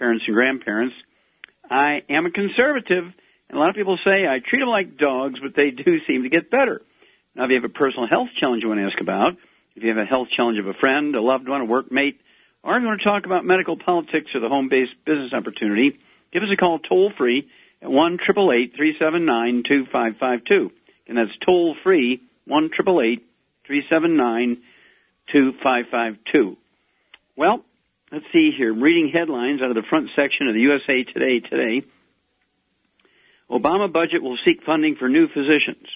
parents and grandparents. I am a conservative, and a lot of people say I treat them like dogs, but they do seem to get better. Now, if you have a personal health challenge you want to ask about, if you have a health challenge of a friend, a loved one, a workmate, or if you want to talk about medical politics or the home-based business opportunity, give us a call toll free at one triple eight three seven nine two five five two, and that's toll free one triple eight three seven nine two five five two. Well, let's see here. Reading headlines out of the front section of the USA Today today. Obama budget will seek funding for new physicians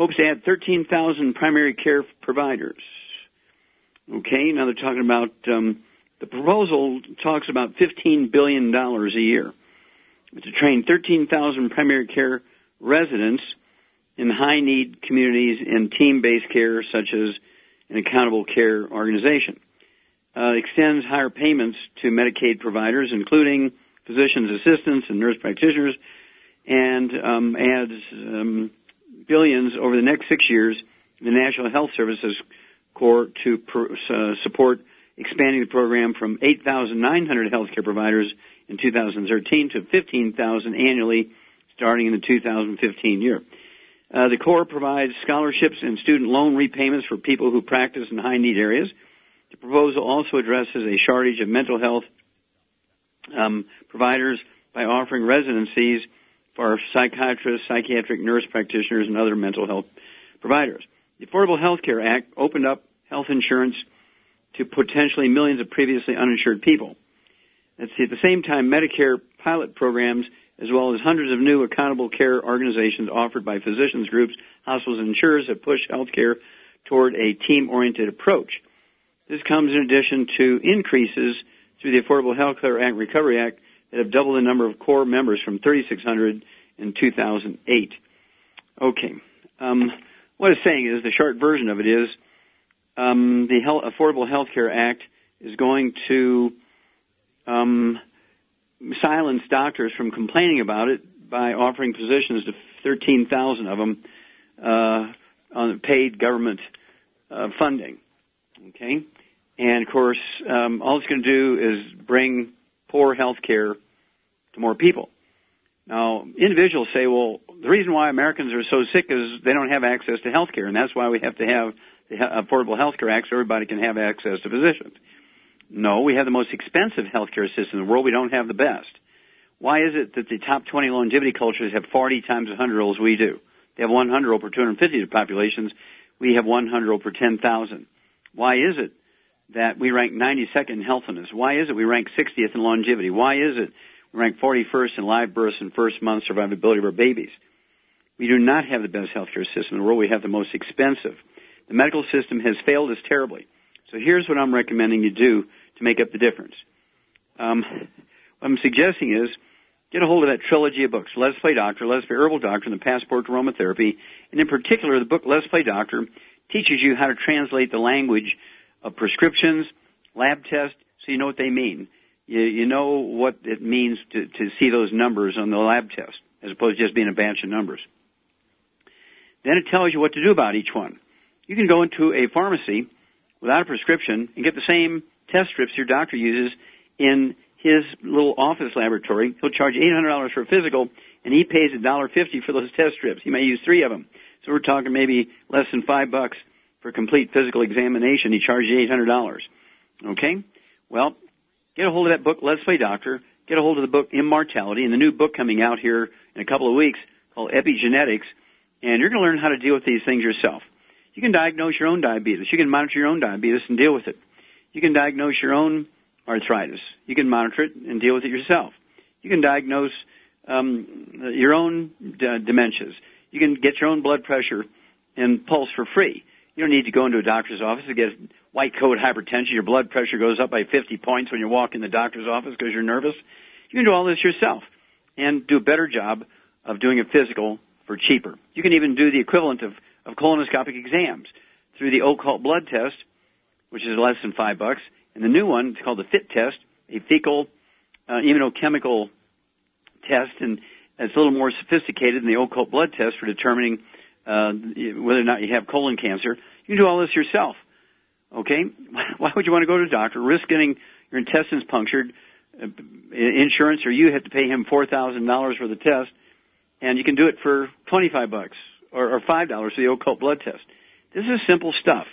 hopes to add 13,000 primary care providers. Okay, now they're talking about um, the proposal talks about 15 billion dollars a year to train 13,000 primary care residents in high need communities in team-based care such as an accountable care organization. Uh, extends higher payments to Medicaid providers, including physicians' assistants and nurse practitioners, and um, adds um, billions over the next six years in the National Health Services Corps to pr- uh, support expanding the program from 8,900 healthcare providers in 2013 to 15,000 annually starting in the 2015 year. Uh, the Corps provides scholarships and student loan repayments for people who practice in high need areas. The proposal also addresses a shortage of mental health um, providers by offering residencies for psychiatrists, psychiatric nurse practitioners, and other mental health providers. The Affordable Health Care Act opened up health insurance to potentially millions of previously uninsured people. At the same time, Medicare pilot programs, as well as hundreds of new accountable care organizations offered by physicians groups, hospitals, and insurers have pushed healthcare toward a team-oriented approach. This comes in addition to increases through the Affordable Health Care Act Recovery Act that have doubled the number of Corps members from 3,600 in 2008. Okay. Um, what it's saying is the short version of it is um, the Affordable Health Care Act is going to um, silence doctors from complaining about it by offering positions to 13,000 of them uh, on paid government uh, funding. Okay, and of course, um, all it's going to do is bring poor health care to more people. Now, individuals say, well, the reason why Americans are so sick is they don't have access to health care, and that's why we have to have the Affordable Health Care Act so everybody can have access to physicians. No, we have the most expensive healthcare system in the world. We don't have the best. Why is it that the top 20 longevity cultures have 40 times 100 year olds we do? They have 100 year old per 250 populations. We have 100 year old per 10,000. Why is it that we rank 92nd in healthiness? Why is it we rank 60th in longevity? Why is it we rank 41st in live births and first month survivability of our babies? We do not have the best healthcare system in the world. We have the most expensive. The medical system has failed us terribly. So here's what I'm recommending you do to make up the difference. Um, what I'm suggesting is get a hold of that trilogy of books, Let's Play Doctor, Let's Play Herbal Doctor, and the Passport to Aromatherapy. And in particular, the book Let's Play Doctor teaches you how to translate the language of prescriptions, lab tests, so you know what they mean. You, you know what it means to, to see those numbers on the lab test, as opposed to just being a batch of numbers. Then it tells you what to do about each one. You can go into a pharmacy without a prescription and get the same test strips your doctor uses in his little office laboratory. He'll charge you $800 for a physical, and he pays $1.50 for those test strips. He may use three of them. So we're talking maybe less than five bucks for complete physical examination. He charges $800. Okay? Well, get a hold of that book, Let's Play Doctor. get a hold of the book Immortality and the new book coming out here in a couple of weeks called Epigenetics, and you're going to learn how to deal with these things yourself. You can diagnose your own diabetes. You can monitor your own diabetes and deal with it. You can diagnose your own arthritis. You can monitor it and deal with it yourself. You can diagnose um, your own d- dementias. You can get your own blood pressure and pulse for free. You don't need to go into a doctor's office to get white coat hypertension. Your blood pressure goes up by 50 points when you walk in the doctor's office because you're nervous. You can do all this yourself and do a better job of doing a physical for cheaper. You can even do the equivalent of, of colonoscopic exams through the occult blood test, which is less than five bucks. And the new one, is called the FIT test, a fecal uh, immunochemical test, and it's a little more sophisticated than the occult blood test for determining uh, whether or not you have colon cancer. You do all this yourself. Okay? Why would you want to go to a doctor, risk getting your intestines punctured, uh, insurance, or you have to pay him $4,000 for the test, and you can do it for 25 bucks or, or $5 for the occult blood test. This is simple stuff.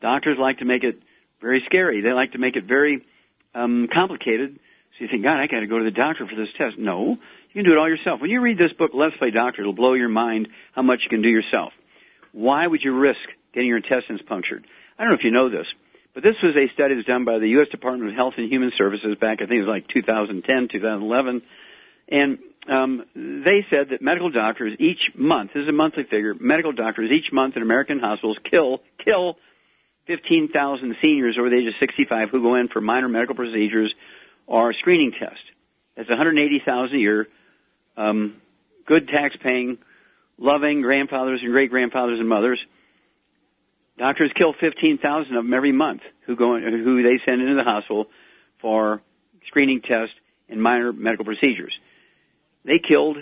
Doctors like to make it very scary. They like to make it very um, complicated. So you think, God, I got to go to the doctor for this test. No, you can do it all yourself. When you read this book, Let's Play Doctor, it'll blow your mind how much you can do yourself. Why would you risk getting your intestines punctured? I don't know if you know this, but this was a study that was done by the U.S. Department of Health and Human Services back, I think it was like 2010, 2011, and um, they said that medical doctors each month, this is a monthly figure, medical doctors each month in American hospitals kill kill 15,000 seniors over the age of 65 who go in for minor medical procedures or screening tests. That's 180,000 a year. Um, good tax-paying, loving grandfathers and great-grandfathers and mothers. Doctors kill 15,000 of them every month who go in, who they send into the hospital for screening tests and minor medical procedures. They killed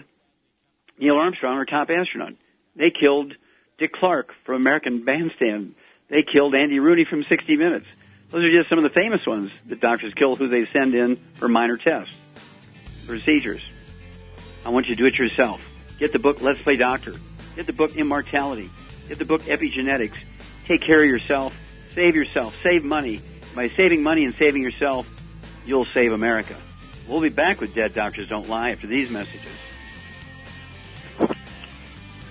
Neil Armstrong, our top astronaut. They killed Dick Clark from American Bandstand. They killed Andy Rooney from 60 Minutes. Those are just some of the famous ones that doctors kill who they send in for minor tests, procedures. I want you to do it yourself. Get the book Let's Play Doctor. Get the book Immortality. Get the book Epigenetics. Take care of yourself. Save yourself. Save money. By saving money and saving yourself, you'll save America. We'll be back with Dead Doctors Don't Lie after these messages.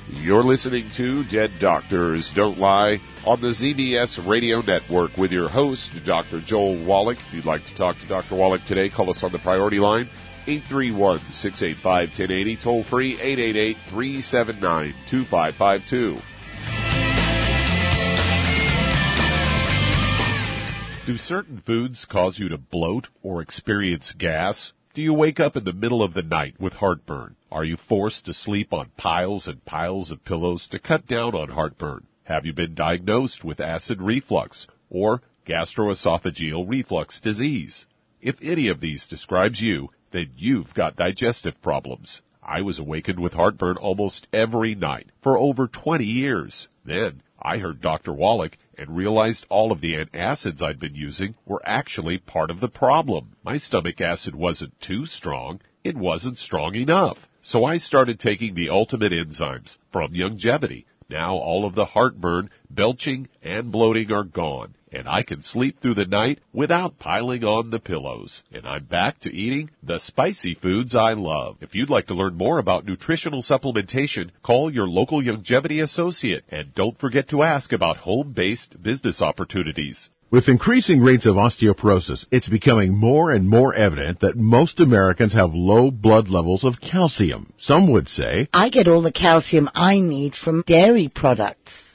You're listening to Dead Doctors Don't Lie on the ZBS Radio Network with your host, Dr. Joel Wallach. If you'd like to talk to Dr. Wallach today, call us on the priority line, 831-685-1080, toll free, 888-379-2552. Do certain foods cause you to bloat or experience gas? Do you wake up in the middle of the night with heartburn? Are you forced to sleep on piles and piles of pillows to cut down on heartburn? Have you been diagnosed with acid reflux or gastroesophageal reflux disease? If any of these describes you, then you've got digestive problems. I was awakened with heartburn almost every night for over 20 years. Then I heard Dr. Wallach and realized all of the antacids I'd been using were actually part of the problem. My stomach acid wasn't too strong, it wasn't strong enough. So I started taking the ultimate enzymes from Youngevity. Now all of the heartburn, belching, and bloating are gone, and I can sleep through the night without piling on the pillows. And I'm back to eating the spicy foods I love. If you'd like to learn more about nutritional supplementation, call your local Youngevity associate, and don't forget to ask about home-based business opportunities. With increasing rates of osteoporosis, it's becoming more and more evident that most Americans have low blood levels of calcium. Some would say, I get all the calcium I need from dairy products.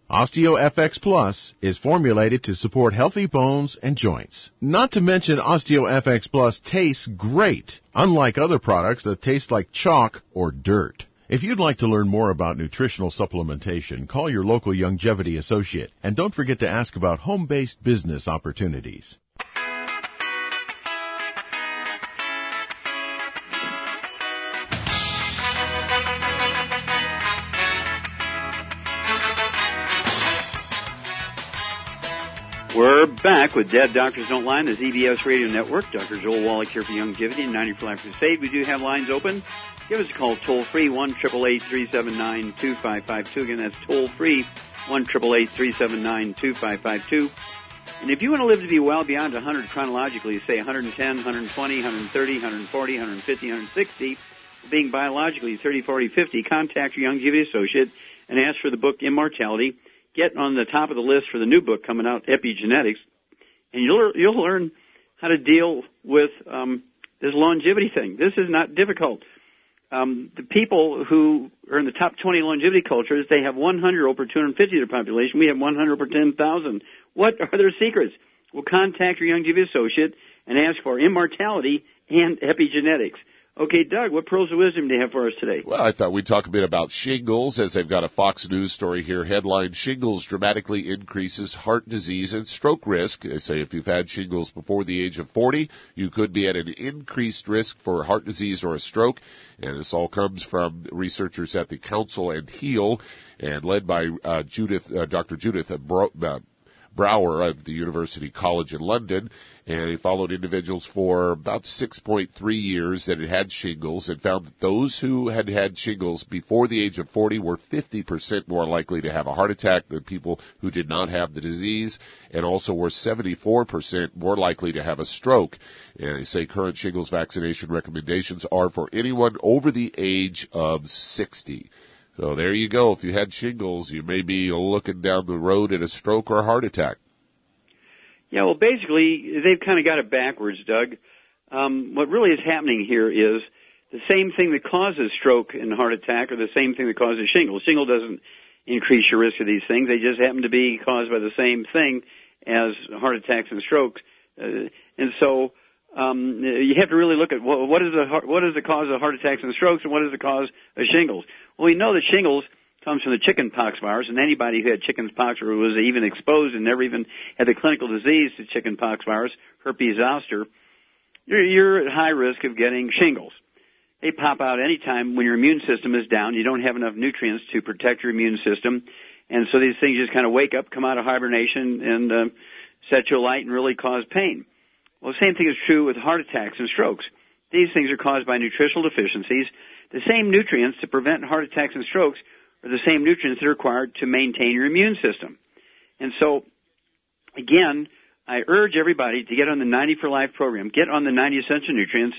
OsteoFX Plus is formulated to support healthy bones and joints. Not to mention OsteoFX Plus tastes great, unlike other products that taste like chalk or dirt. If you'd like to learn more about nutritional supplementation, call your local Youngevity associate and don't forget to ask about home-based business opportunities. We're back with Dead Doctors Don't Lie, on the ZBS Radio Network. Dr. Joel Wallach here for Youngevity and 90 for Life Crusade. We do have lines open. Give us a call toll free, 1 379 2552. Again, that's toll free, 1 379 2552. And if you want to live to be well beyond 100 chronologically, say 110, 120, 130, 140, 150, 160, being biologically 30, 40, 50, contact your Youngevity associate and ask for the book Immortality get on the top of the list for the new book coming out, Epigenetics, and you'll you'll learn how to deal with um, this longevity thing. This is not difficult. Um, the people who are in the top 20 longevity cultures, they have 100 over 250 of their population. We have 100 over 10,000. What are their secrets? Well, contact your Youngevity associate and ask for immortality and epigenetics. Okay, Doug, what pearls of wisdom do you have for us today? Well, I thought we'd talk a bit about shingles, as they've got a Fox News story here. Headline, Shingles dramatically increases heart disease and stroke risk. They say if you've had shingles before the age of 40, you could be at an increased risk for heart disease or a stroke. And this all comes from researchers at the Council and Heal, and led by uh, Judith, uh, Dr. Judith Bro- uh, Brouwer of the University College in London, and he followed individuals for about 6.3 years that had had shingles and found that those who had had shingles before the age of 40 were 50% more likely to have a heart attack than people who did not have the disease, and also were 74% more likely to have a stroke. And they say current shingles vaccination recommendations are for anyone over the age of 60. So there you go. If you had shingles, you may be looking down the road at a stroke or a heart attack. Yeah, well, basically, they've kind of got it backwards, Doug. Um, what really is happening here is the same thing that causes stroke and heart attack, or the same thing that causes shingles. Shingle doesn't increase your risk of these things; they just happen to be caused by the same thing as heart attacks and strokes. Uh, and so, um, you have to really look at what, what is the what is the cause of heart attacks and strokes, and what is the cause of shingles. Well, we know that shingles comes from the chicken pox virus, and anybody who had chicken pox or was even exposed and never even had the clinical disease to chicken pox virus, herpes zoster, you're, you're at high risk of getting shingles. They pop out anytime when your immune system is down. You don't have enough nutrients to protect your immune system, and so these things just kind of wake up, come out of hibernation, and uh, set you alight and really cause pain. Well, the same thing is true with heart attacks and strokes. These things are caused by nutritional deficiencies. The same nutrients to prevent heart attacks and strokes are the same nutrients that are required to maintain your immune system. And so, again, I urge everybody to get on the 90 for Life program. Get on the 90 essential nutrients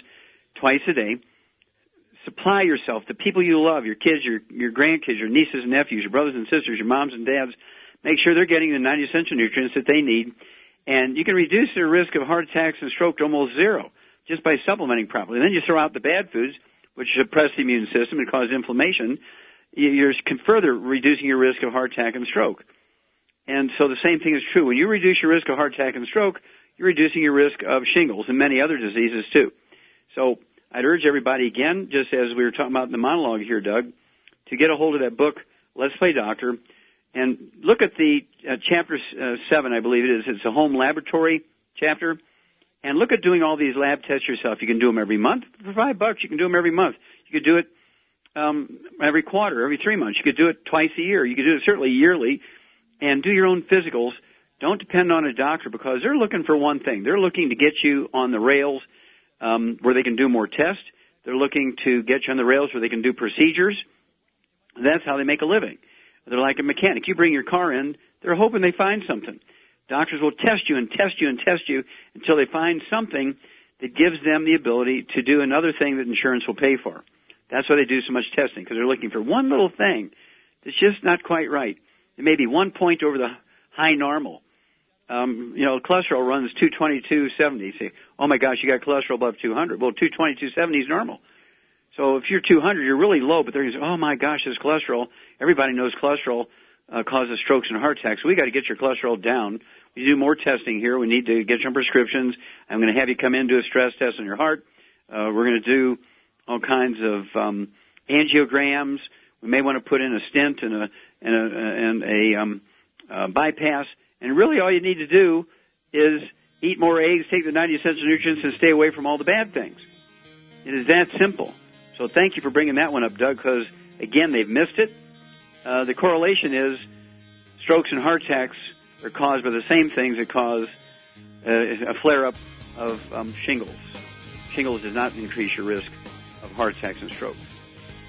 twice a day. Supply yourself, the people you love, your kids, your, your grandkids, your nieces and nephews, your brothers and sisters, your moms and dads. Make sure they're getting the 90 essential nutrients that they need. And you can reduce their risk of heart attacks and stroke to almost zero just by supplementing properly. And then you throw out the bad foods, which suppress the immune system and cause inflammation you're further reducing your risk of heart attack and stroke. And so the same thing is true. When you reduce your risk of heart attack and stroke, you're reducing your risk of shingles and many other diseases too. So I'd urge everybody again, just as we were talking about in the monologue here, Doug, to get a hold of that book, Let's Play Doctor, and look at the uh, chapter uh, seven, I believe it is. It's a home laboratory chapter, and look at doing all these lab tests yourself. You can do them every month for five bucks. You can do them every month. You could do it um, every quarter, every three months. You could do it twice a year. You could do it certainly yearly, and do your own physicals. Don't depend on a doctor because they're looking for one thing. They're looking to get you on the rails um, where they can do more tests. They're looking to get you on the rails where they can do procedures. That's how they make a living. They're like a mechanic. You bring your car in, they're hoping they find something. Doctors will test you and test you and test you until they find something that gives them the ability to do another thing that insurance will pay for. That's why they do so much testing because they're looking for one little thing that's just not quite right. It may be one point over the high normal. Um, you know, cholesterol runs 220, 270. You say, oh my gosh, you got cholesterol above 200. Well, 220, 270 is normal. So if you're 200, you're really low, but they're going to say, oh my gosh, this cholesterol. Everybody knows cholesterol uh, causes strokes and heart attacks. So we got to get your cholesterol down. We do more testing here. We need to get some prescriptions. I'm going to have you come in do a stress test on your heart. Uh, we're going to do all kinds of um, angiograms. We may want to put in a stent and a and a, and a um, uh, bypass. And really, all you need to do is eat more eggs, take the 90 essential nutrients, and stay away from all the bad things. It is that simple. So thank you for bringing that one up, Doug, because again, they've missed it. Uh, the correlation is strokes and heart attacks are caused by the same things that cause uh, a flare-up of um, shingles. Shingles does not increase your risk of heart attacks and strokes.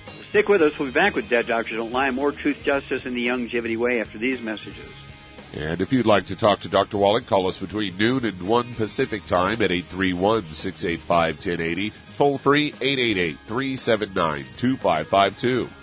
So stick with us. We'll be back with Dead Doctors Don't Lie. More truth, justice, and the longevity way after these messages. And if you'd like to talk to Dr. Wallach, call us between noon and 1 Pacific time at 831-685-1080. Toll free 888-379-2552. When you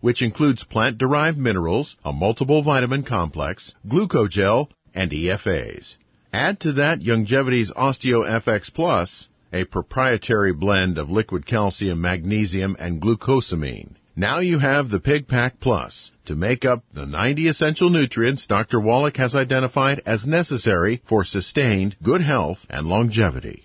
which includes plant-derived minerals, a multiple vitamin complex, glucogel, and EFAs. Add to that Youngevity's OsteoFX Plus, a proprietary blend of liquid calcium, magnesium, and glucosamine. Now you have the Pig Pack Plus to make up the 90 essential nutrients Dr. Wallach has identified as necessary for sustained good health and longevity.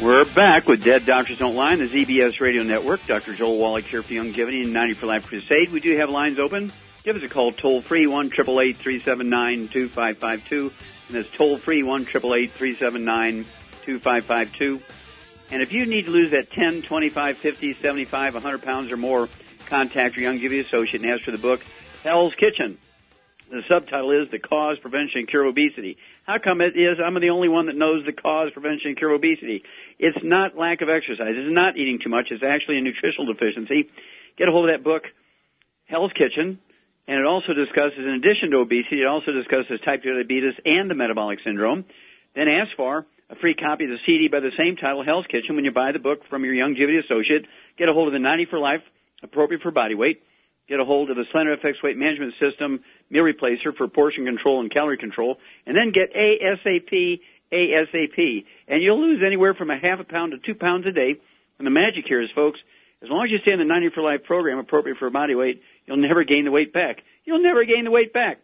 We're back with Dead Doctors Don't Lie on the ZBS Radio Network. Dr. Joel Wallach here for Youngevity and 90 for Life Crusade. We do have lines open. Give us a call toll free, 1 379 2552. And that's toll free, 1 379 2552. And if you need to lose that 10, 25, 50, 75, 100 pounds or more, contact your Young Youngevity associate and ask for the book, Hell's Kitchen. The subtitle is The Cause, Prevention, and Cure of Obesity. How come it is I'm the only one that knows the cause, prevention, and cure of obesity? It's not lack of exercise. It's not eating too much. It's actually a nutritional deficiency. Get a hold of that book, Hell's Kitchen, and it also discusses, in addition to obesity, it also discusses type 2 diabetes and the metabolic syndrome. Then ask for a free copy of the CD by the same title, Hell's Kitchen, when you buy the book from your Youngevity associate. Get a hold of the 90 for Life, appropriate for body weight. Get a hold of the Slender FX Weight Management System meal replacer for portion control and calorie control, and then get ASAP, ASAP. And you'll lose anywhere from a half a pound to two pounds a day. And the magic here is, folks, As long as you stay in the 90 for Life program, appropriate for body weight, you'll never gain the weight back. You'll never gain the weight back.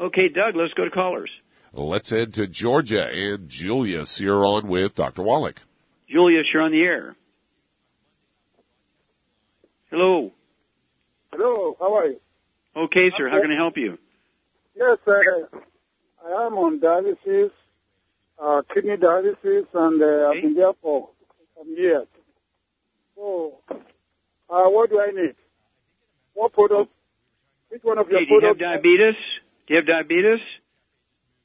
Okay, Doug, let's go to callers. Let's head to Georgia. And Julius, you're on with Dr. Wallach. Julius, you're on the air. Hello. Hello, how are you? Okay, sir. How can I help you? Yes, uh, I am on dialysis, uh, kidney dialysis, and uh, I've been there for some years. So, uh, what do I need? What product? Which one of your Okay, do you have diabetes? Do you have diabetes?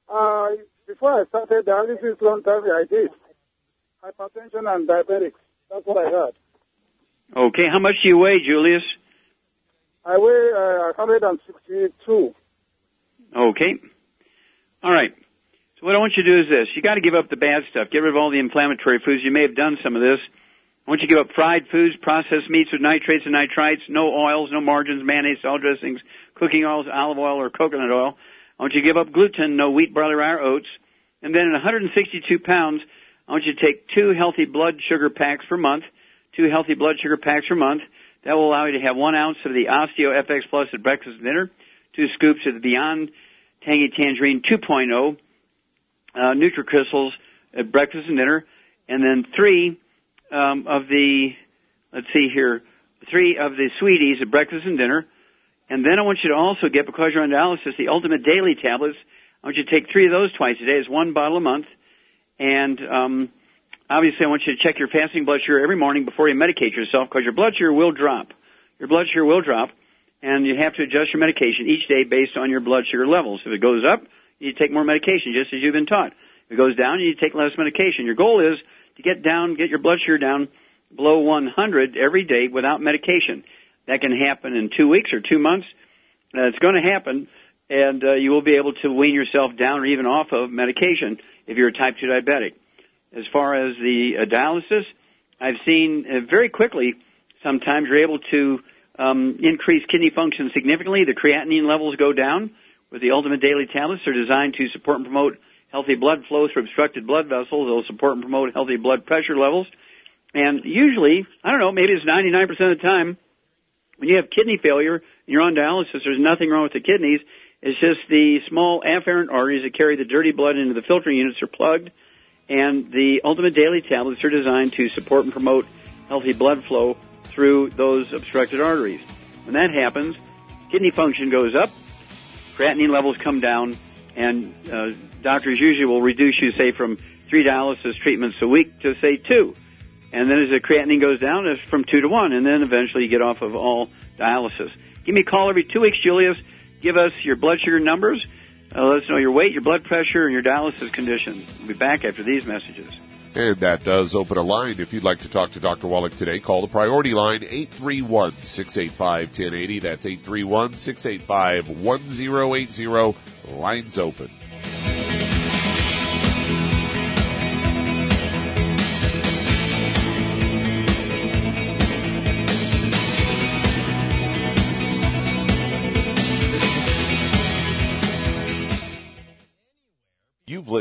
Uh, before I started dialysis long time, I did. Hypertension and diabetics. That's what I had. Okay, how much do you weigh, Julius? I weigh uh, 162. Okay. All right. So what I want you to do is this. You got to give up the bad stuff. Get rid of all the inflammatory foods. You may have done some of this. I want you to give up fried foods, processed meats with nitrates and nitrites, no oils, no margarines, mayonnaise, salad dressings, cooking oils, olive oil, or coconut oil. I want you to give up gluten, no wheat, barley, rye, or oats. And then at 162 pounds, I want you to take two healthy blood sugar packs per month, two healthy blood sugar packs per month. That will allow you to have one ounce of the Osteo FX Plus at breakfast and dinner, two scoops of the Beyond Tangy Tangerine 2.0 uh, NutriCrystals at breakfast and dinner, and then three um, of the, let's see here, three of the sweeties at breakfast and dinner. And then I want you to also get, because you're on dialysis, the Ultimate Daily tablets. I want you to take three of those twice a day. It's one bottle a month. And um, obviously, I want you to check your fasting blood sugar every morning before you medicate yourself, because your blood sugar will drop. Your blood sugar will drop, and you have to adjust your medication each day based on your blood sugar levels. If it goes up, you take more medication, just as you've been taught. If it goes down, you take less medication. Your goal is to get down, get your blood sugar down below 100 every day without medication. That can happen in two weeks or two months. Uh, it's going to happen, and uh, you will be able to wean yourself down or even off of medication if you're a type 2 diabetic. As far as the uh, dialysis, I've seen uh, very quickly sometimes you're able to um, increase kidney function significantly. The creatinine levels go down with the Ultimate Daily tablets. They're designed to support and promote healthy blood flow through obstructed blood vessels. They'll support and promote healthy blood pressure levels. And usually, I don't know, maybe it's 99% of the time, when you have kidney failure and you're on dialysis, there's nothing wrong with the kidneys. It's just the small afferent arteries that carry the dirty blood into the filtering units are plugged. And the Ultimate Daily tablets are designed to support and promote healthy blood flow through those obstructed arteries. When that happens, kidney function goes up, creatinine levels come down, and uh, doctors usually will reduce you, say, from three dialysis treatments a week to, say, two. And then as the creatinine goes down, it's from two to one, and then eventually you get off of all dialysis. Give me a call every two weeks, Julius. Give us your blood sugar numbers. Uh, let us know your weight, your blood pressure, and your dialysis condition. We'll be back after these messages. And that does open a line. If you'd like to talk to Dr. Wallach today, call the priority line 831-685-1080. That's 831-685-1080. Lines open.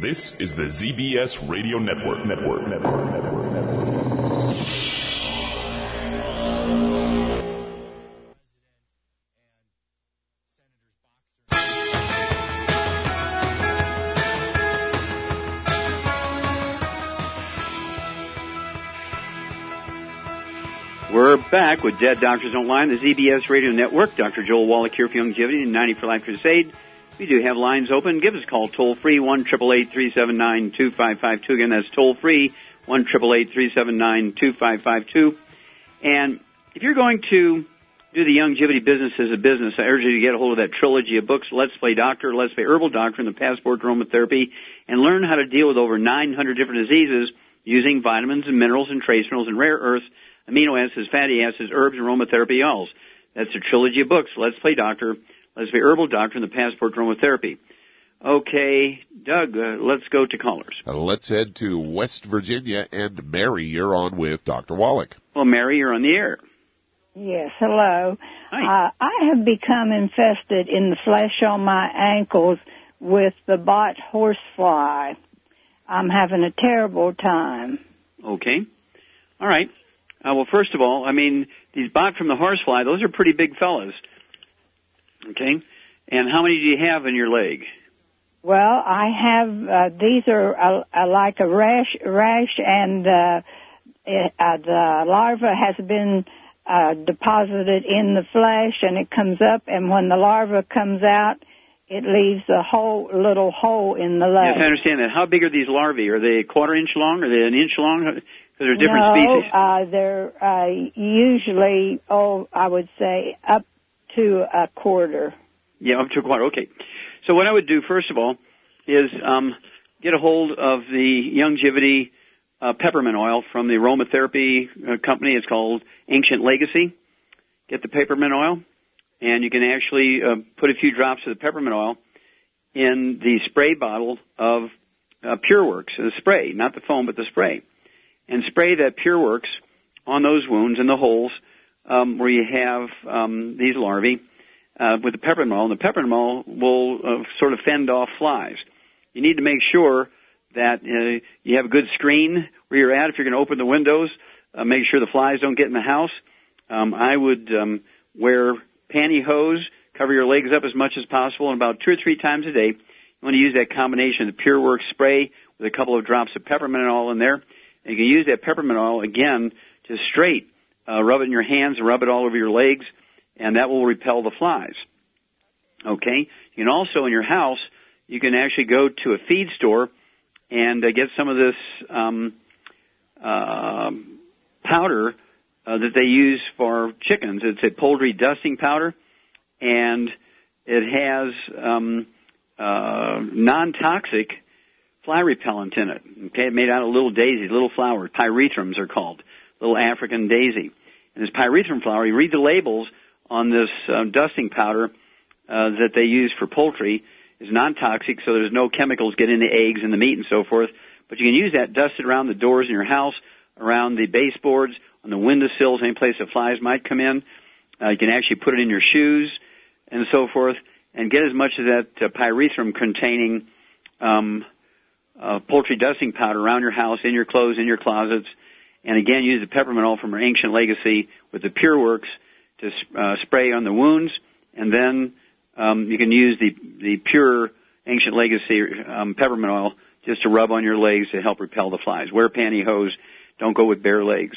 This is the ZBS Radio Network. Network. Network. Network. Network. We're back with Dead Doctors Don't Lie, the ZBS Radio Network. Dr. Joel Wallach here for Youngevity and 90 for Life Crusade. We do have lines open. Give us a call toll free one triple eight three seven nine two five five two. Again, that's toll free one triple eight three seven nine two five five two. And if you're going to do the Youngevity business as a business, I urge you to get a hold of that trilogy of books, Let's Play Doctor, Let's Play Herbal Doctor, and the Passport to Aromatherapy, and learn how to deal with over 900 different diseases using vitamins and minerals and trace minerals and rare earths, amino acids, fatty acids, herbs, and aromatherapy oils. That's a trilogy of books, Let's Play Doctor, Let's Play Herbal Doctor, and the Passport to Aromatherapy. Okay, Doug, uh, let's go to callers. Uh, let's head to West Virginia, and Mary, you're on with Dr. Wallach. Well, Mary, you're on the air. Yes, hello. Hi. Uh, I have become infested in the flesh on my ankles with the bot horsefly. I'm having a terrible time. Okay. All right. Uh, well, first of all, I mean, these bot from the horsefly, those are pretty big fellas. Okay. And how many do you have in your leg? Well, I have uh, these are uh, uh, like a rash, rash, and uh, it, uh, the larva has been uh, deposited in the flesh, and it comes up, and when the larva comes out, it leaves a whole little hole in the leg. Yes, I understand that. How big are these larvae? Are they a quarter inch long? Are they an inch long? Because they're different no, species. uh, they're uh, usually, oh, I would say up to a quarter. Yeah, up to a quarter. Okay. So what I would do first of all is um, get a hold of the Youngevity uh, peppermint oil from the aromatherapy uh, company. It's called Ancient Legacy. Get the peppermint oil, and you can actually uh, put a few drops of the peppermint oil in the spray bottle of uh, PureWorks, the spray, not the foam, but the spray, and spray that PureWorks on those wounds and the holes um, where you have um, these larvae uh, with the peppermint oil. And the peppermint oil will uh, sort of fend off flies. You need to make sure that uh, you have a good screen where you're at. If you're going to open the windows, uh, make sure the flies don't get in the house. Um, I would um, wear pantyhose, cover your legs up as much as possible, and about two or three times a day, you want to use that combination of the PureWorks spray with a couple of drops of peppermint oil in there. And you can use that peppermint oil again to straight uh, rub it in your hands and rub it all over your legs, and that will repel the flies. Okay. You can also in your house, you can actually go to a feed store and uh, get some of this um, uh, powder uh, that they use for chickens. It's a poultry dusting powder, and it has um, uh, non-toxic fly repellent in it. Okay, made out of little daisies, little flowers. Pyrethrum are called. Little African daisy. This pyrethrum flower, you read the labels on this uh, dusting powder uh, that they use for poultry is non-toxic, so there's no chemicals get in the eggs and the meat and so forth. But you can use that, dust it around the doors in your house, around the baseboards, on the windowsills, any place that flies might come in. Uh, you can actually put it in your shoes and so forth, and get as much of that uh, pyrethrum containing um, uh, poultry dusting powder around your house, in your clothes, in your closets. And again, use the peppermint oil from our ancient legacy with the Pure Works to uh, spray on the wounds, and then um, you can use the the pure ancient legacy um, peppermint oil just to rub on your legs to help repel the flies. Wear pantyhose. Don't go with bare legs.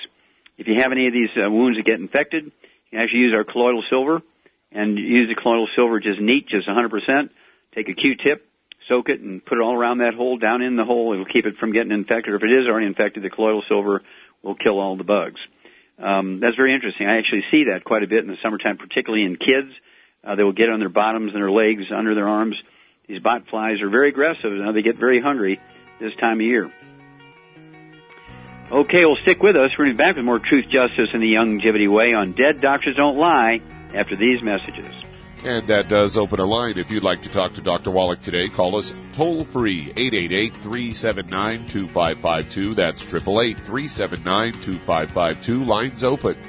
If you have any of these uh, wounds that get infected, you can actually use our colloidal silver and use the colloidal silver just neat, just 100%. Take a Q-tip, soak it, and put it all around that hole, down in the hole. It'll keep it from getting infected. If it is already infected, the colloidal silver will kill all the bugs. Um, that's very interesting. I actually see that quite a bit in the summertime, particularly in kids. Uh, they will get on their bottoms and their legs, under their arms. These bot flies are very aggressive. Now they get very hungry this time of year. Okay, well stick with us. We're going to be back with more truth, justice, and the longevity way on Dead Doctors Don't Lie after these messages. And that does open a line. If you'd like to talk to Dr. Wallach today, call us toll free 888-379-2552. That's 888-379-2552. Lines open.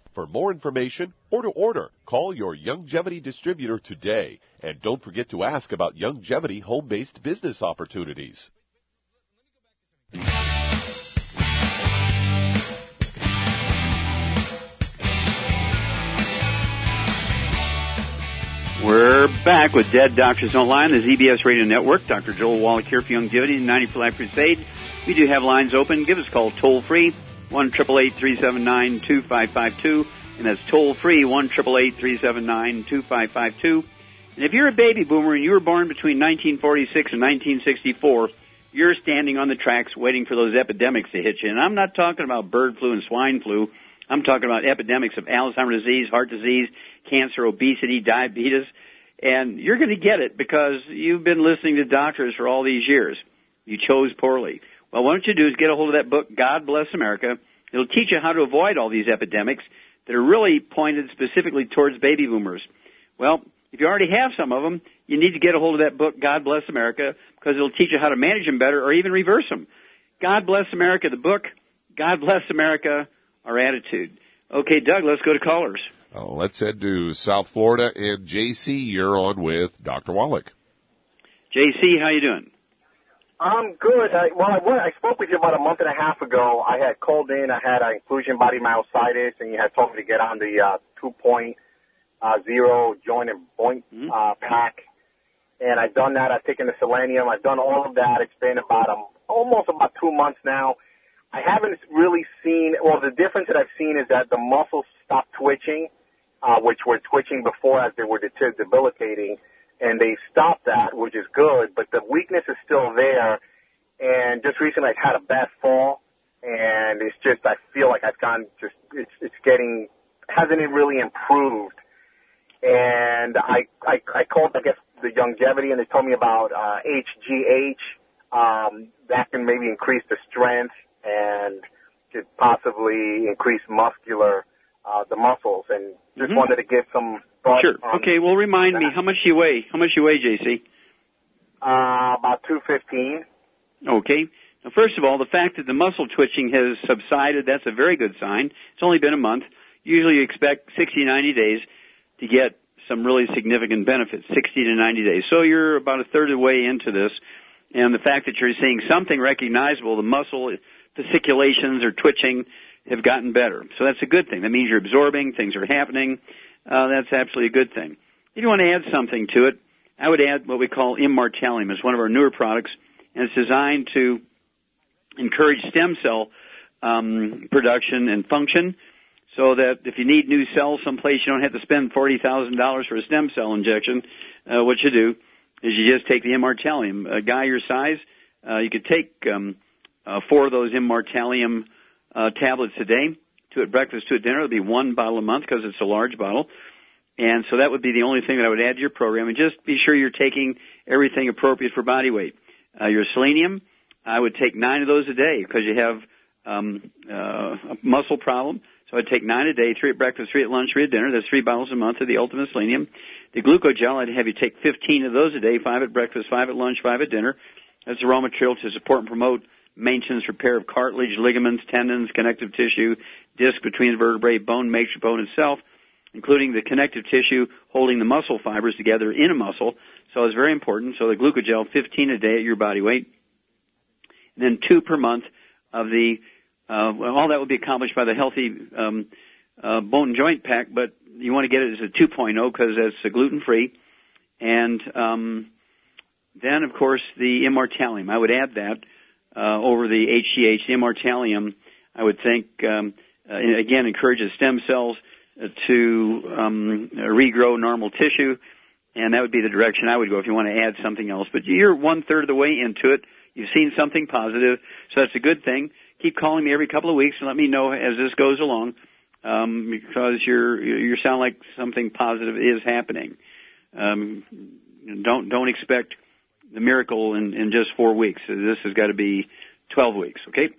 For more information or to order, call your Youngevity distributor today. And don't forget to ask about Youngevity home based business opportunities. We're back with Dead Doctors Don't Lie on the ZBS Radio Network. Dr. Joel Wallach here for Youngevity, 90 for Life Crusade. We do have lines open. Give us a call toll free, 1 379 2552. And that's toll free, 1 379 2552. And if you're a baby boomer and you were born between 1946 and 1964, you're standing on the tracks waiting for those epidemics to hit you. And I'm not talking about bird flu and swine flu. I'm talking about epidemics of Alzheimer's disease, heart disease, cancer, obesity, diabetes. And you're going to get it because you've been listening to doctors for all these years. You chose poorly. Well, what you do is get a hold of that book, God Bless America. It'll teach you how to avoid all these epidemics that are really pointed specifically towards baby boomers. Well, if you already have some of them, you need to get a hold of that book, God Bless America, because it'll teach you how to manage them better or even reverse them. God Bless America, the book, God Bless America, our attitude. Okay, Doug, let's go to callers. Uh, let's head to South Florida and JC. You're on with Dr. Wallach. JC, how you doing? I'm good. I, well, I, I spoke with you about a month and a half ago. I had called in. I had an inclusion body myositis, and you had told me to get on the uh, 2.0 uh, joint and point Mm-hmm. uh, pack. And I've done that. I've taken the selenium. I've done all of that. It's been about um, almost about two months now. I haven't really seen. Well, the difference that I've seen is that the muscles stop twitching, uh, which were twitching before as they were debilitating, and they stopped that, which is good. But the weakness is still there. And just recently, I've had a bad fall, and it's just I feel like I've gone just it's it's getting hasn't it really improved. And I I I called I guess the Youngevity, and they told me about uh, HGH. Um, that can maybe increase the strength and could possibly increase muscular uh, the muscles. And just Mhm. wanted to get some thoughts. Sure. on, Okay, well, remind me, how much you weigh? How much you weigh, JC? Uh, about two fifteen. Okay. Now, first of all, the fact that the muscle twitching has subsided, that's a very good sign. It's only been a month. Usually you expect 60, 90 days to get some really significant benefits, 60 to 90 days. So you're about a third of the way into this. And the fact that you're seeing something recognizable, the muscle fasciculations or twitching have gotten better. So that's a good thing. That means you're absorbing, things are happening. Uh, that's absolutely a good thing. If you want to add something to it, I would add what we call immortalium. It's one of our newer products, and it's designed to encourage stem cell um, production and function so that if you need new cells someplace, you don't have to spend $40,000 for a stem cell injection. Uh, what you do is you just take the immortalium. A guy your size, uh, you could take um, uh, four of those immortalium uh, tablets a day, two at breakfast, two at dinner. It'll be one bottle a month because it's a large bottle. And so that would be the only thing that I would add to your program. And just be sure you're taking everything appropriate for body weight. Uh, your selenium, I would take nine of those a day because you have um, uh, a muscle problem. So I'd take nine a day, three at breakfast, three at lunch, three at dinner. That's three bottles a month of the Ultimate Selenium. The glucogel, I'd have you take 15 of those a day, five at breakfast, five at lunch, five at dinner. That's a raw material to support and promote maintenance, repair of cartilage, ligaments, tendons, connective tissue, disc between the vertebrae, bone matrix, bone itself, including the connective tissue holding the muscle fibers together in a muscle. So it's very important. So the glucogel, 15 a day at your body weight. And then two per month of the, uh, well, all that would be accomplished by the healthy, um, uh, bone joint pack, but you want to get it as a 2.0 because a gluten free. And, um, then of course the immortalium. I would add that, uh, over the HGH, the immortalium, I would think, um, again, encourages stem cells uh, to um, regrow normal tissue, and that would be the direction I would go if you want to add something else. But you're one third of the way into it. You've seen something positive, so that's a good thing. Keep calling me every couple of weeks and let me know as this goes along, um, because you're you sound like something positive is happening. Um, don't don't expect the miracle in, in just four weeks. This has got to be 12 weeks, okay?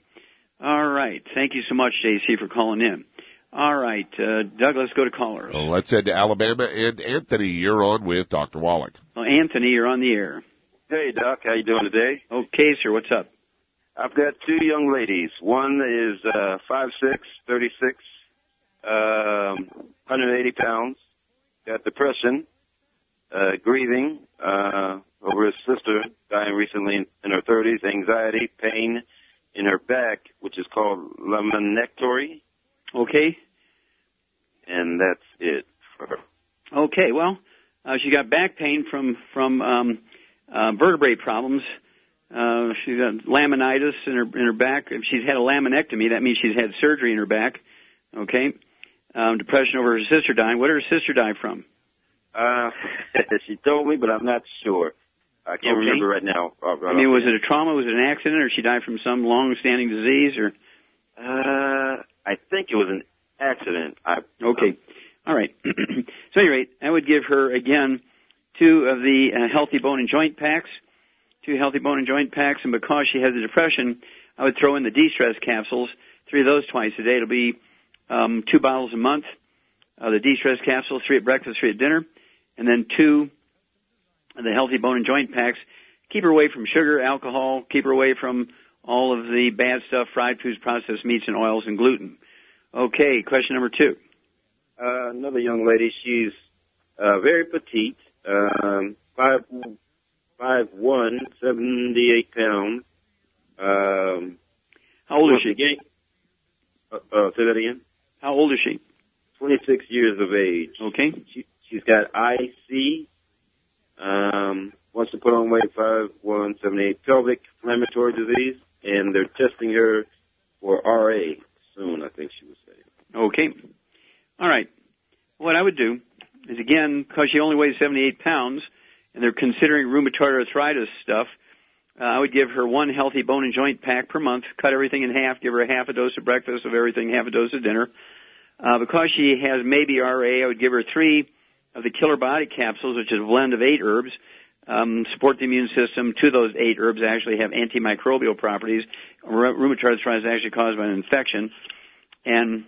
All right. Thank you so much, JC, for calling in. All right, uh, Doug, let's go to caller. Well, let's head to Alabama. And Anthony, you're on with Dr. Wallach. Well, Anthony, you're on the air. Hey, Doc. How you doing today? Okay, sir. What's up? I've got two young ladies. One is uh, five six, thirty six, um, 180 pounds. Got depression, uh, grieving uh, over his sister dying recently in, in her 30s. Anxiety, pain in her back, which is called laminectomy, Okay. and that's it for her. Okay. Well, uh, she got back pain from from um, uh, vertebrae problems. Uh, she's got laminitis in her in her back. If she's had a laminectomy, that means she's had surgery in her back. Okay. Um, depression over her sister dying. What did her sister die from? Uh, she told me, but I'm not sure. I can't remember right now. Uh, I mean, was it a trauma? Was it an accident, or she died from some long-standing disease? Or Uh, I think it was an accident. I, okay, all right. so, at any rate, I would give her again two of the uh, healthy bone and joint packs, two healthy bone and joint packs, and because she has the depression, I would throw in the de-stress capsules, three of those twice a day. It'll be um, two bottles a month. Uh, the de-stress capsules, three at breakfast, three at dinner, and then two the healthy bone and joint packs. Keep her away from sugar, alcohol. Keep her away from all of the bad stuff, fried foods, processed meats, and oils, and gluten. Okay, question number two. Uh, another young lady. She's uh, very petite, um, five five one, seventy eight pounds. Um, How old is she? Again, uh, uh, say that again. How old is she? Twenty six years of age. Okay. She, she's got IC. Um, wants to put on weight five one seventy eight pelvic inflammatory disease, and they're testing her for RA soon. I think she was saying. Okay. All right. What I would do is again, because she only weighs 78 pounds, and they're considering rheumatoid arthritis stuff, uh, I would give her one healthy bone and joint pack per month, cut everything in half, give her a half a dose of breakfast of everything, half a dose of dinner. Uh, because she has maybe RA, I would give her three of the Killer Biotic capsules, which is a blend of eight herbs, um, support the immune system. Two of those eight herbs actually have antimicrobial properties. Rheumatoid arthritis is actually caused by an infection. And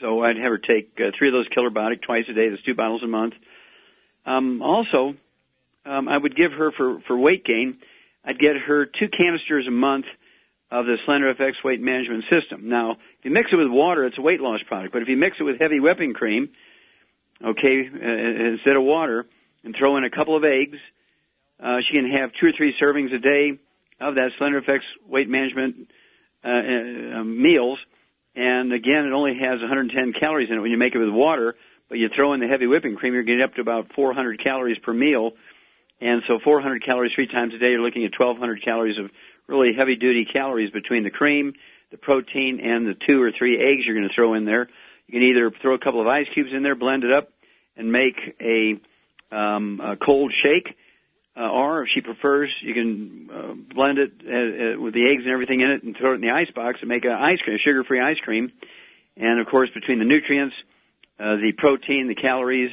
so I'd have her take uh, three of those Killer Biotic twice a day. That's two bottles a month. Um, also, um, I would give her for, for weight gain, I'd get her two canisters a month of the Slender FX weight management system. Now, if you mix it with water, it's a weight loss product. But if you mix it with heavy whipping cream, okay, uh, instead of water, and throw in a couple of eggs, uh, she can have two or three servings a day of that Slender FX weight management uh, uh, meals. And again, it only has 110 calories in it when you make it with water, but you throw in the heavy whipping cream, you're getting up to about 400 calories per meal. And so 400 calories three times a day, you're looking at 1200 calories of really heavy duty calories between the cream, the protein, and the two or three eggs you're going to throw in there. You can either throw a couple of ice cubes in there, blend it up, and make a, um, a cold shake. Uh, or if she prefers, you can uh, blend it uh, uh, with the eggs and everything in it and throw it in the ice box and make an ice cream, sugar-free ice cream. And of course, between the nutrients, uh, the protein, the calories,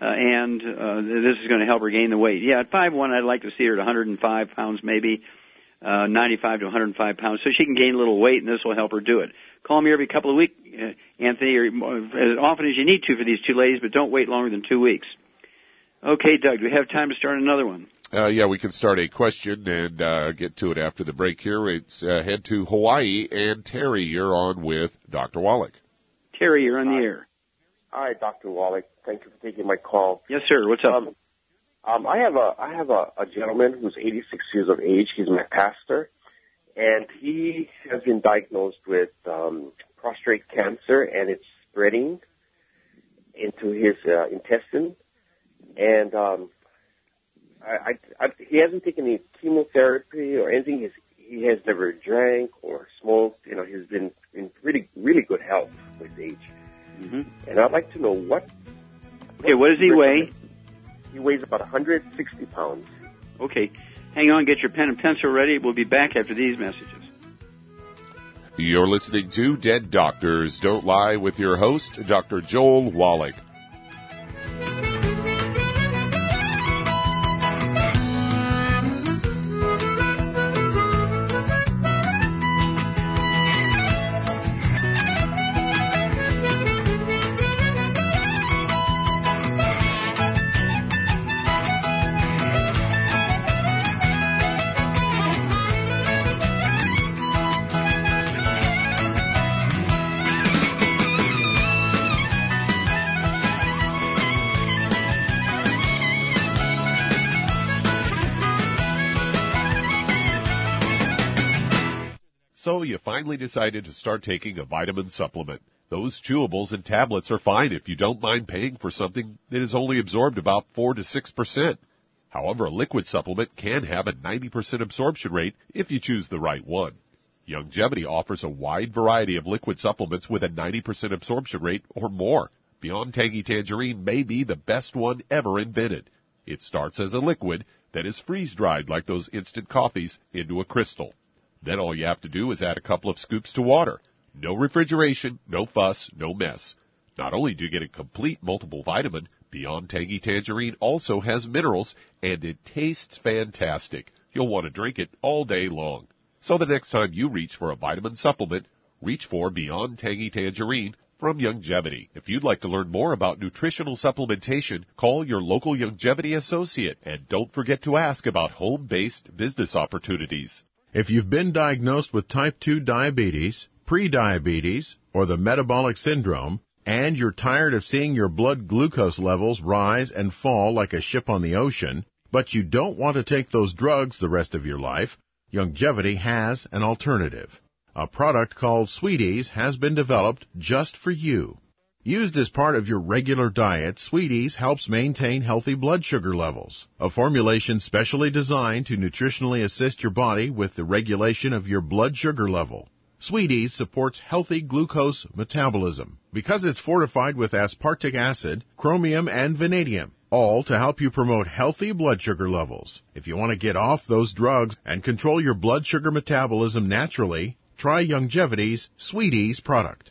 uh, and uh, this is going to help her gain the weight. Yeah, at five one, I'd like to see her at 105 pounds, maybe uh, 95 to 105 pounds, so she can gain a little weight, and this will help her do it. Call me every couple of weeks, uh, Anthony, or as often as you need to for these two ladies, but don't wait longer than two weeks. Okay, Doug, do we have time to start another one? Uh, yeah, we can start a question and uh, get to it after the break here. It's uh, head to Hawaii, and Terry, you're on with Dr. Wallach. Terry, you're on the air. Hi, Dr. Wallach. Thank you for taking my call. Yes, sir. What's up? Um, um, I have a I have a, a gentleman who's 86 years of age. He's my pastor, and he has been diagnosed with um, prostate cancer, and it's spreading into his uh, intestine. And um, I, I, I, he hasn't taken any chemotherapy or anything. He's, he has never drank or smoked. You know, he's been in really really good health with age. Mm-hmm. And I'd like to know what. Okay, what does he weigh? He weighs about 160 pounds. Okay, hang on, get your pen and pencil ready. We'll be back after these messages. You're listening to Dead Doctors Don't Lie with your host, Dr. Joel Wallach. Decided to start taking a vitamin supplement. Those chewables and tablets are fine if you don't mind paying for something that is only absorbed about 4 to 6%. However, a liquid supplement can have a 90% absorption rate if you choose the right one. Youngevity offers a wide variety of liquid supplements with a 90% absorption rate or more. Beyond Tangy Tangerine may be the best one ever invented. It starts as a liquid that is freeze dried like those instant coffees into a crystal. Then all you have to do is add a couple of scoops to water. No refrigeration, no fuss, no mess. Not only do you get a complete multiple vitamin, Beyond Tangy Tangerine also has minerals and it tastes fantastic. You'll want to drink it all day long. So the next time you reach for a vitamin supplement, reach for Beyond Tangy Tangerine from Youngevity. If you'd like to learn more about nutritional supplementation, call your local Youngevity associate and don't forget to ask about home-based business opportunities. If you've been diagnosed with type 2 diabetes, prediabetes, or the metabolic syndrome, and you're tired of seeing your blood glucose levels rise and fall like a ship on the ocean, but you don't want to take those drugs the rest of your life, Youngevity has an alternative. A product called Sweeties has been developed just for you. Used as part of your regular diet, Sweeties helps maintain healthy blood sugar levels. A formulation specially designed to nutritionally assist your body with the regulation of your blood sugar level. Sweeties supports healthy glucose metabolism because it's fortified with aspartic acid, chromium, and vanadium, all to help you promote healthy blood sugar levels. If you want to get off those drugs and control your blood sugar metabolism naturally, try Youngevity's Sweeties product.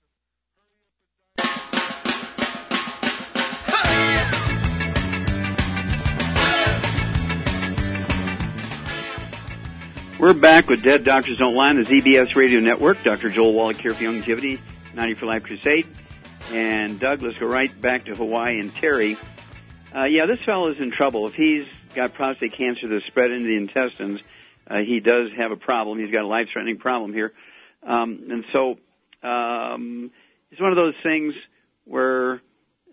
We're back with Dead Doctors Don't Lie on the ZBS Radio Network. Dr. Joel Wallach here for Youngevity, 90 for Life Crusade. And Doug, let's go right back to Hawaii and Terry. Uh, yeah, this fellow is in trouble. If he's got prostate cancer that's spread into the intestines, uh, he does have a problem. He's got a life-threatening problem here. Um, and so, um, it's one of those things where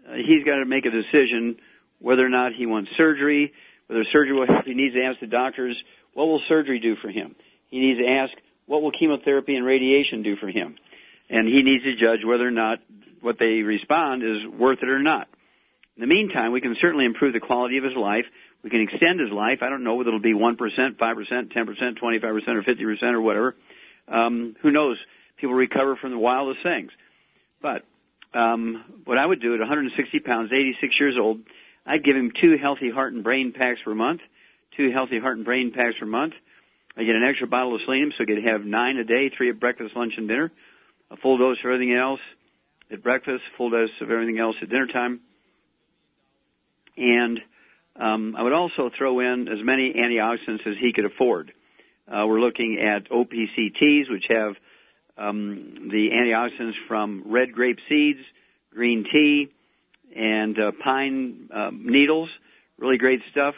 uh, he's got to make a decision whether or not he wants surgery, whether surgery will help. He needs to ask the doctors, what will surgery do for him? He needs to ask, what will chemotherapy and radiation do for him? And he needs to judge whether or not what they respond is worth it or not. In the meantime, we can certainly improve the quality of his life. We can extend his life. I don't know whether it'll be 1%, 5%, 10%, 25% or 50% or whatever. Um, who knows? People recover from the wildest things. But um, what I would do at 160 pounds, 86 years old, I'd give him two healthy heart and brain packs per month – two healthy heart and brain packs per month. I get an extra bottle of selenium, so I could have nine a day, three at breakfast, lunch, and dinner. A full dose of everything else at breakfast, full dose of everything else at dinner time. And um, I would also throw in as many antioxidants as he could afford. Uh, we're looking at OPCTs, which have um, the antioxidants from red grape seeds, green tea, and uh, pine uh, needles. Really great stuff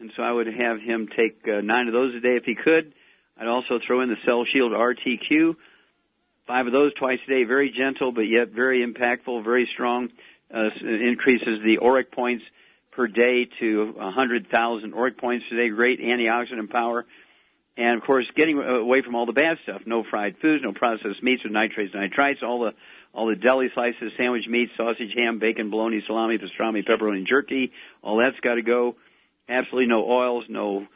and so I would have him take uh, nine of those a day if he could. I'd also throw in the Cell Shield RTQ, five of those twice a day, very gentle but yet very impactful, very strong. Uh, increases the ORAC points per day to 100,000 ORAC points a day. Great antioxidant power. And of course, getting away from all the bad stuff. No fried foods, no processed meats with nitrates, nitrites, all the all the deli slices, sandwich meats, sausage, ham, bacon, bologna, salami, pastrami, pepperoni, jerky. All that's got to go absolutely no oils, no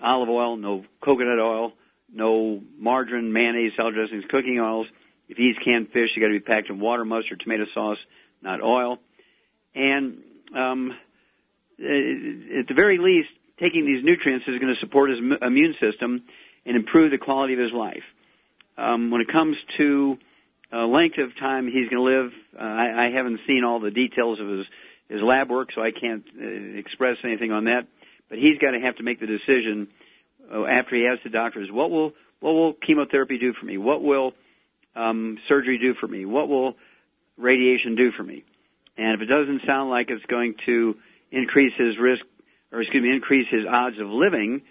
olive oil, no coconut oil, no margarine, mayonnaise, salad dressings, cooking oils. If you eat canned fish, you got to be packed in water, mustard, tomato sauce, not oil. And um, at the very least, taking these nutrients is going to support his immune system and improve the quality of his life. Um, when it comes to uh, length of time he's going to live, uh, I, I haven't seen all the details of his his lab work, so I can't uh, express anything on that. But he's got to have to make the decision uh, after he asks the doctors, what will what will chemotherapy do for me? What will um, surgery do for me? What will radiation do for me? And if it doesn't sound like it's going to increase his risk, or excuse me, increase his odds of living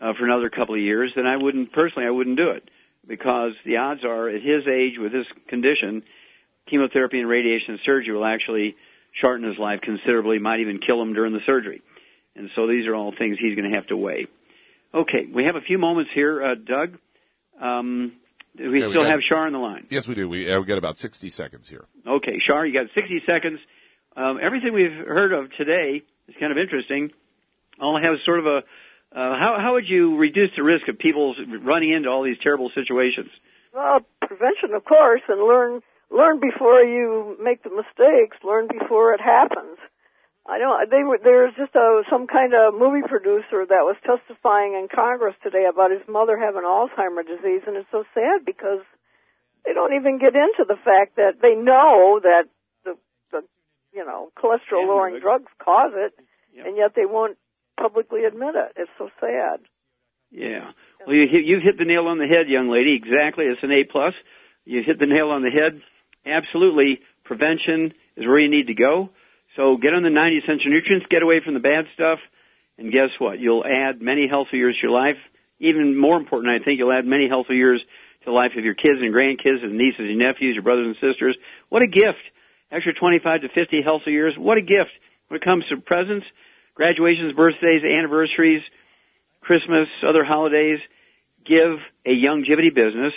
uh, for another couple of years, then I wouldn't personally I wouldn't do it because the odds are at his age with his condition, chemotherapy and radiation surgery will actually shorten his life considerably, might even kill him during the surgery. And so these are all things he's going to have to weigh. Okay, we have a few moments here, uh, Doug. Um, do we Yeah, we still got- have Shar on the line? Yes, we do. We, uh, we got about 60 seconds here. Okay, Shar, you got 60 seconds. Um, everything we've heard of today is kind of interesting. All have sort of a uh, how how would you reduce the risk of people running into all these terrible situations? Well, prevention, of course, and learn learn before you make the mistakes. Learn before it happens. I know they were. There's just a some kind of movie producer that was testifying in Congress today about his mother having Alzheimer's disease, and it's so sad because they don't even get into the fact that they know that the, the you know cholesterol lowering drugs cause it, and yet they won't publicly admit it. It's so sad. Yeah. Well, you hit, you've hit the nail on the head, young lady. Exactly. It's an A plus. You hit the nail on the head. Absolutely. Prevention is where you need to go. So get on the 90 essential nutrients, get away from the bad stuff, and guess what? You'll add many healthy years to your life. Even more important, I think you'll add many healthy years to the life of your kids and grandkids and nieces and nephews, your brothers and sisters. What a gift. Extra 25 to 50 healthy years. What a gift. When it comes to presents, graduations, birthdays, anniversaries, Christmas, other holidays, give a Youngevity business.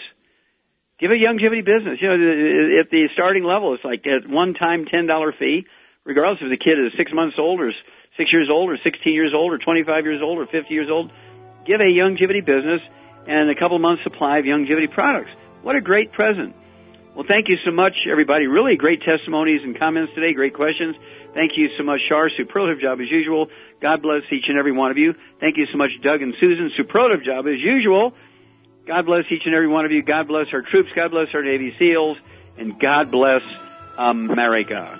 Give a Youngevity business. You know, at the starting level, it's like at one time $10 fee, regardless if the kid is six months old or six years old or 16 years old or 25 years old or 50 years old. Give a Youngevity business and a couple months supply of Youngevity products. What a great present. Well, thank you so much, everybody. Really great testimonies and comments today. Great questions. Thank you so much, Shar. Superlative job as usual. God bless each and every one of you. Thank you so much, Doug and Susan. Superlative job as usual. God bless each and every one of you. God bless our troops. God bless our Navy SEALs. And God bless America.